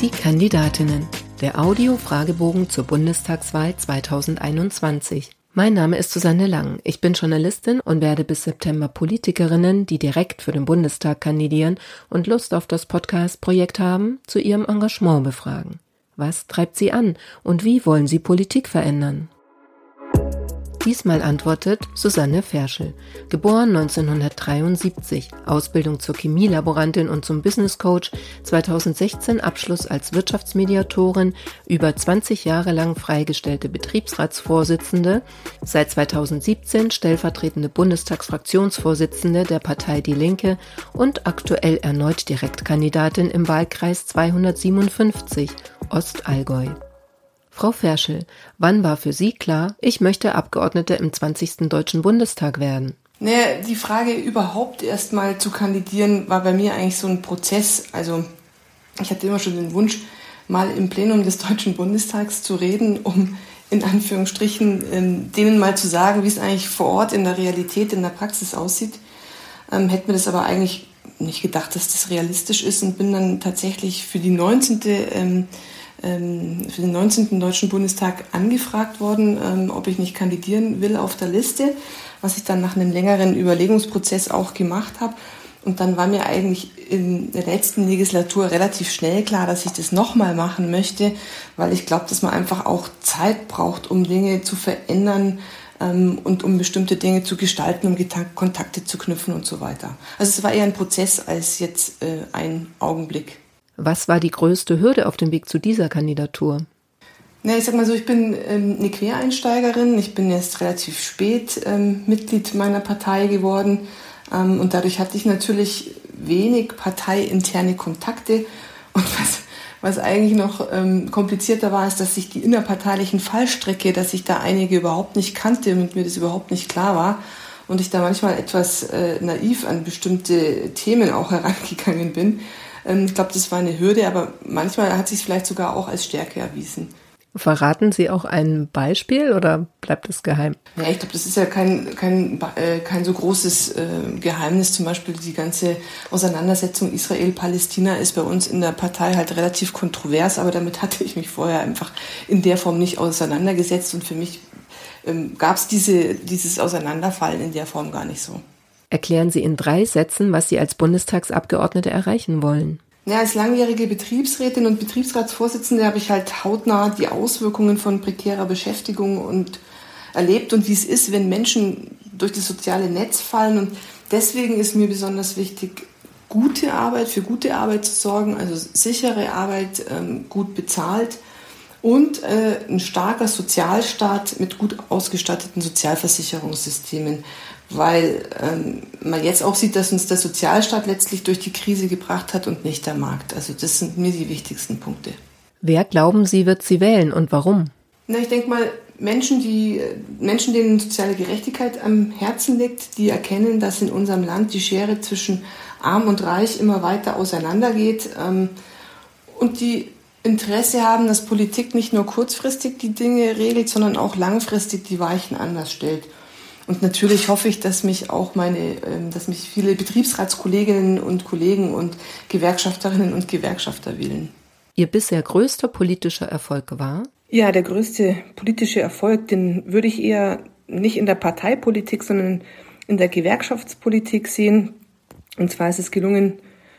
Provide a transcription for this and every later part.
Die Kandidatinnen. Der Audio-Fragebogen zur Bundestagswahl 2021. Mein Name ist Susanne Lang. Ich bin Journalistin und werde bis September Politikerinnen, die direkt für den Bundestag kandidieren und Lust auf das Podcast-Projekt haben, zu ihrem Engagement befragen. Was treibt sie an und wie wollen sie Politik verändern? Diesmal antwortet Susanne Ferschel, geboren 1973, Ausbildung zur Chemielaborantin und zum Business Coach, 2016 Abschluss als Wirtschaftsmediatorin, über 20 Jahre lang freigestellte Betriebsratsvorsitzende, seit 2017 stellvertretende Bundestagsfraktionsvorsitzende der Partei Die Linke und aktuell erneut Direktkandidatin im Wahlkreis 257 Ostallgäu. Frau Ferschel, wann war für Sie klar, ich möchte Abgeordnete im 20. Deutschen Bundestag werden? Naja, die Frage überhaupt erst mal zu kandidieren war bei mir eigentlich so ein Prozess. Also ich hatte immer schon den Wunsch, mal im Plenum des Deutschen Bundestags zu reden, um in Anführungsstrichen ähm, denen mal zu sagen, wie es eigentlich vor Ort in der Realität, in der Praxis aussieht. Ähm, hätte mir das aber eigentlich nicht gedacht, dass das realistisch ist und bin dann tatsächlich für die 19. Ähm, ähm, für den 19. Deutschen Bundestag angefragt worden, ähm, ob ich nicht kandidieren will auf der Liste, was ich dann nach einem längeren Überlegungsprozess auch gemacht habe. Und dann war mir eigentlich in der letzten Legislatur relativ schnell klar, dass ich das nochmal machen möchte, weil ich glaube, dass man einfach auch Zeit braucht, um Dinge zu verändern ähm, und um bestimmte Dinge zu gestalten, um Kontakte zu knüpfen und so weiter. Also es war eher ein Prozess als jetzt äh, ein Augenblick. Was war die größte Hürde auf dem Weg zu dieser Kandidatur? Na, ich sag mal so, ich bin ähm, eine Quereinsteigerin. Ich bin erst relativ spät ähm, Mitglied meiner Partei geworden. Ähm, und dadurch hatte ich natürlich wenig parteiinterne Kontakte. Und was, was eigentlich noch ähm, komplizierter war, ist, dass sich die innerparteilichen Fallstrecke, dass ich da einige überhaupt nicht kannte und mir das überhaupt nicht klar war. Und ich da manchmal etwas äh, naiv an bestimmte Themen auch herangegangen bin. Ähm, ich glaube, das war eine Hürde, aber manchmal hat sich vielleicht sogar auch als Stärke erwiesen. Verraten Sie auch ein Beispiel oder bleibt es geheim? Ja, ich glaube, das ist ja kein, kein, äh, kein so großes äh, Geheimnis. Zum Beispiel die ganze Auseinandersetzung Israel-Palästina ist bei uns in der Partei halt relativ kontrovers, aber damit hatte ich mich vorher einfach in der Form nicht auseinandergesetzt und für mich ähm, gab es diese, dieses Auseinanderfallen in der Form gar nicht so. Erklären Sie in drei Sätzen, was Sie als Bundestagsabgeordnete erreichen wollen. Ja, als langjährige Betriebsrätin und Betriebsratsvorsitzende habe ich halt hautnah die Auswirkungen von prekärer Beschäftigung und erlebt und wie es ist, wenn Menschen durch das soziale Netz fallen. Und deswegen ist mir besonders wichtig, gute Arbeit, für gute Arbeit zu sorgen, also sichere Arbeit, ähm, gut bezahlt und äh, ein starker Sozialstaat mit gut ausgestatteten Sozialversicherungssystemen, weil ähm, man jetzt auch sieht, dass uns der Sozialstaat letztlich durch die Krise gebracht hat und nicht der Markt. Also das sind mir die wichtigsten Punkte. Wer glauben Sie, wird sie wählen und warum? Na, ich denke mal, Menschen, die Menschen, denen soziale Gerechtigkeit am Herzen liegt, die erkennen, dass in unserem Land die Schere zwischen Arm und Reich immer weiter auseinandergeht ähm, und die Interesse haben, dass Politik nicht nur kurzfristig die Dinge regelt, sondern auch langfristig die Weichen anders stellt. Und natürlich hoffe ich, dass mich auch meine, ähm, dass mich viele Betriebsratskolleginnen und Kollegen und Gewerkschafterinnen und Gewerkschafter wählen. Ihr bisher größter politischer Erfolg war? Ja, der größte politische Erfolg, den würde ich eher nicht in der Parteipolitik, sondern in der Gewerkschaftspolitik sehen. Und zwar ist es gelungen,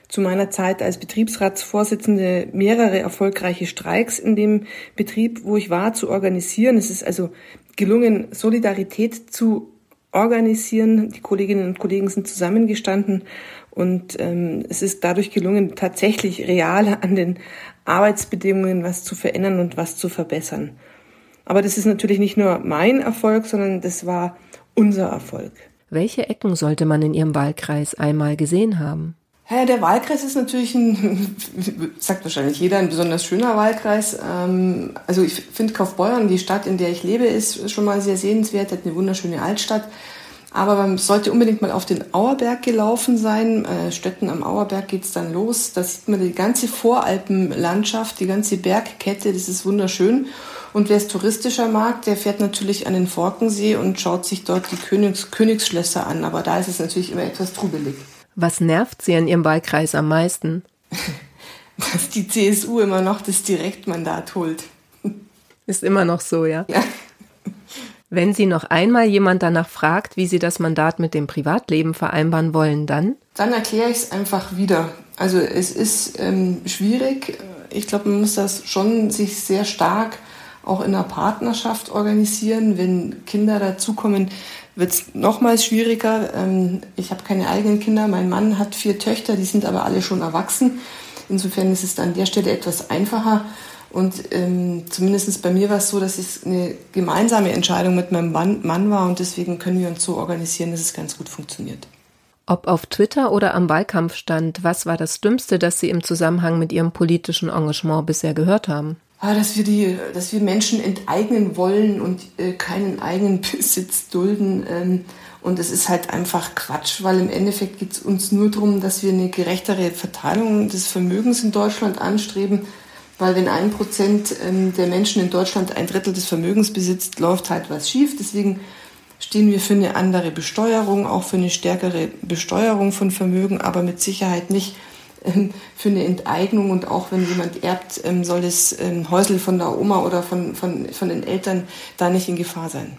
zu meiner Zeit als Betriebsratsvorsitzende mehrere erfolgreiche Streiks in dem Betrieb, wo ich war, zu organisieren. Es ist also gelungen, Solidarität zu organisieren. Die Kolleginnen und Kollegen sind zusammengestanden und ähm, es ist dadurch gelungen, tatsächlich real an den Arbeitsbedingungen was zu verändern und was zu verbessern. Aber das ist natürlich nicht nur mein Erfolg, sondern das war unser Erfolg. Welche Ecken sollte man in Ihrem Wahlkreis einmal gesehen haben? Ja, der Wahlkreis ist natürlich ein, sagt wahrscheinlich jeder, ein besonders schöner Wahlkreis. Ähm, also ich finde Kaufbeuern, die Stadt, in der ich lebe, ist schon mal sehr sehenswert, hat eine wunderschöne Altstadt. Aber man sollte unbedingt mal auf den Auerberg gelaufen sein. Äh, Stötten am Auerberg geht's dann los. Da sieht man die ganze Voralpenlandschaft, die ganze Bergkette, das ist wunderschön. Und wer es touristischer mag, der fährt natürlich an den Forkensee und schaut sich dort die Königs Königsschlösser an. Aber da ist es natürlich immer etwas trubelig. Was nervt Sie an Ihrem Wahlkreis am meisten? Was die CSU immer noch das Direktmandat holt. Ist immer noch so, ja? Ja. Wenn Sie noch einmal jemand danach fragt, wie Sie das Mandat mit dem Privatleben vereinbaren wollen, dann? Dann erkläre ich es einfach wieder. Also es ist ähm, schwierig. Ich glaube, man muss das schon sich sehr stark auch in einer Partnerschaft organisieren. Wenn Kinder dazukommen, wird es nochmals schwieriger. Ähm, ich habe keine eigenen Kinder. Mein Mann hat vier Töchter, die sind aber alle schon erwachsen. Insofern ist es an der Stelle etwas einfacher. Und ähm, zumindest bei mir war es so, dass es eine gemeinsame Entscheidung mit meinem Mann, war und deswegen können wir uns so organisieren, dass es ganz gut funktioniert. Ob auf Twitter oder am Wahlkampfstand, was war das Dümmste, das Sie im Zusammenhang mit Ihrem politischen Engagement bisher gehört haben? Ah, dass wir die, dass wir Menschen enteignen wollen und äh, keinen eigenen Besitz dulden. Ähm, und es ist halt einfach Quatsch, weil im Endeffekt geht es uns nur darum, dass wir eine gerechtere Verteilung des Vermögens in Deutschland anstreben weil wenn ein Prozent ähm, der Menschen in Deutschland ein Drittel des Vermögens besitzt, läuft halt was schief. Deswegen stehen wir für eine andere Besteuerung, auch für eine stärkere Besteuerung von Vermögen, aber mit Sicherheit nicht für eine Enteignung und auch wenn jemand erbt, ähm, soll das Häusel von der Oma oder von, von, von den Eltern da nicht in Gefahr sein.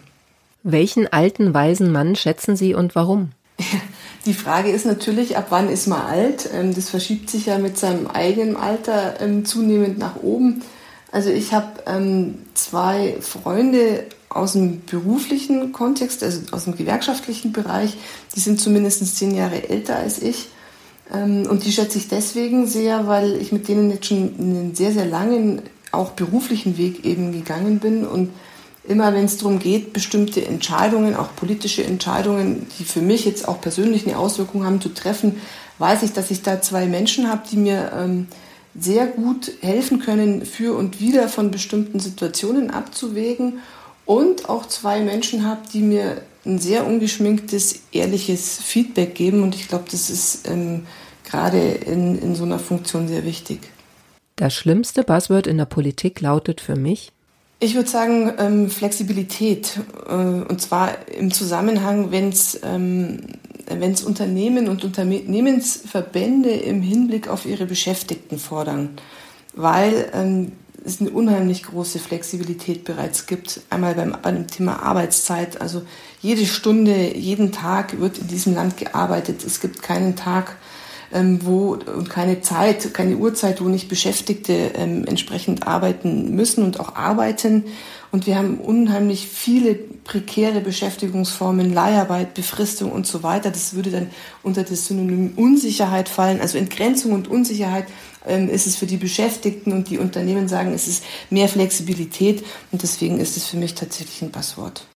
Welchen alten, weisen Mann schätzen Sie und warum? Die Frage ist natürlich, ab wann ist man alt? Ähm, das verschiebt sich ja mit seinem eigenen Alter ähm, zunehmend nach oben. Also ich habe ähm, zwei Freunde aus dem beruflichen Kontext, also aus dem gewerkschaftlichen Bereich, die sind zumindest zehn Jahre älter als ich. Und die schätze ich deswegen sehr, weil ich mit denen jetzt schon einen sehr, sehr langen, auch beruflichen Weg eben gegangen bin. Und immer wenn es darum geht, bestimmte Entscheidungen, auch politische Entscheidungen, die für mich jetzt auch persönlich eine Auswirkung haben, zu treffen, weiß ich, dass ich da zwei Menschen habe, die mir ähm, sehr gut helfen können, für und wieder von bestimmten Situationen abzuwägen. Und auch zwei Menschen habe, die mir ein sehr ungeschminktes, ehrliches Feedback geben und ich glaube, das ist ähm, gerade in, in so einer Funktion sehr wichtig. Das schlimmste Buzzword in der Politik lautet für mich ich würde sagen ähm, Flexibilität äh, und zwar im Zusammenhang, wenn es ähm, wenn's Unternehmen und Unternehmensverbände im Hinblick auf ihre Beschäftigten fordern, weil ähm, es eine unheimlich große Flexibilität bereits gibt. Einmal beim, beim Thema Arbeitszeit, also jede Stunde, jeden Tag wird in diesem Land gearbeitet. Es gibt keinen Tag, wo und keine Zeit, keine Uhrzeit, wo nicht Beschäftigte ähm, entsprechend arbeiten müssen und auch arbeiten. Und wir haben unheimlich viele prekäre Beschäftigungsformen, Leiharbeit, Befristung und so weiter. Das würde dann unter das Synonym Unsicherheit fallen. Also Entgrenzung und Unsicherheit ähm, ist es für die Beschäftigten und die Unternehmen sagen, es ist mehr Flexibilität. Und deswegen ist es für mich tatsächlich ein Passwort.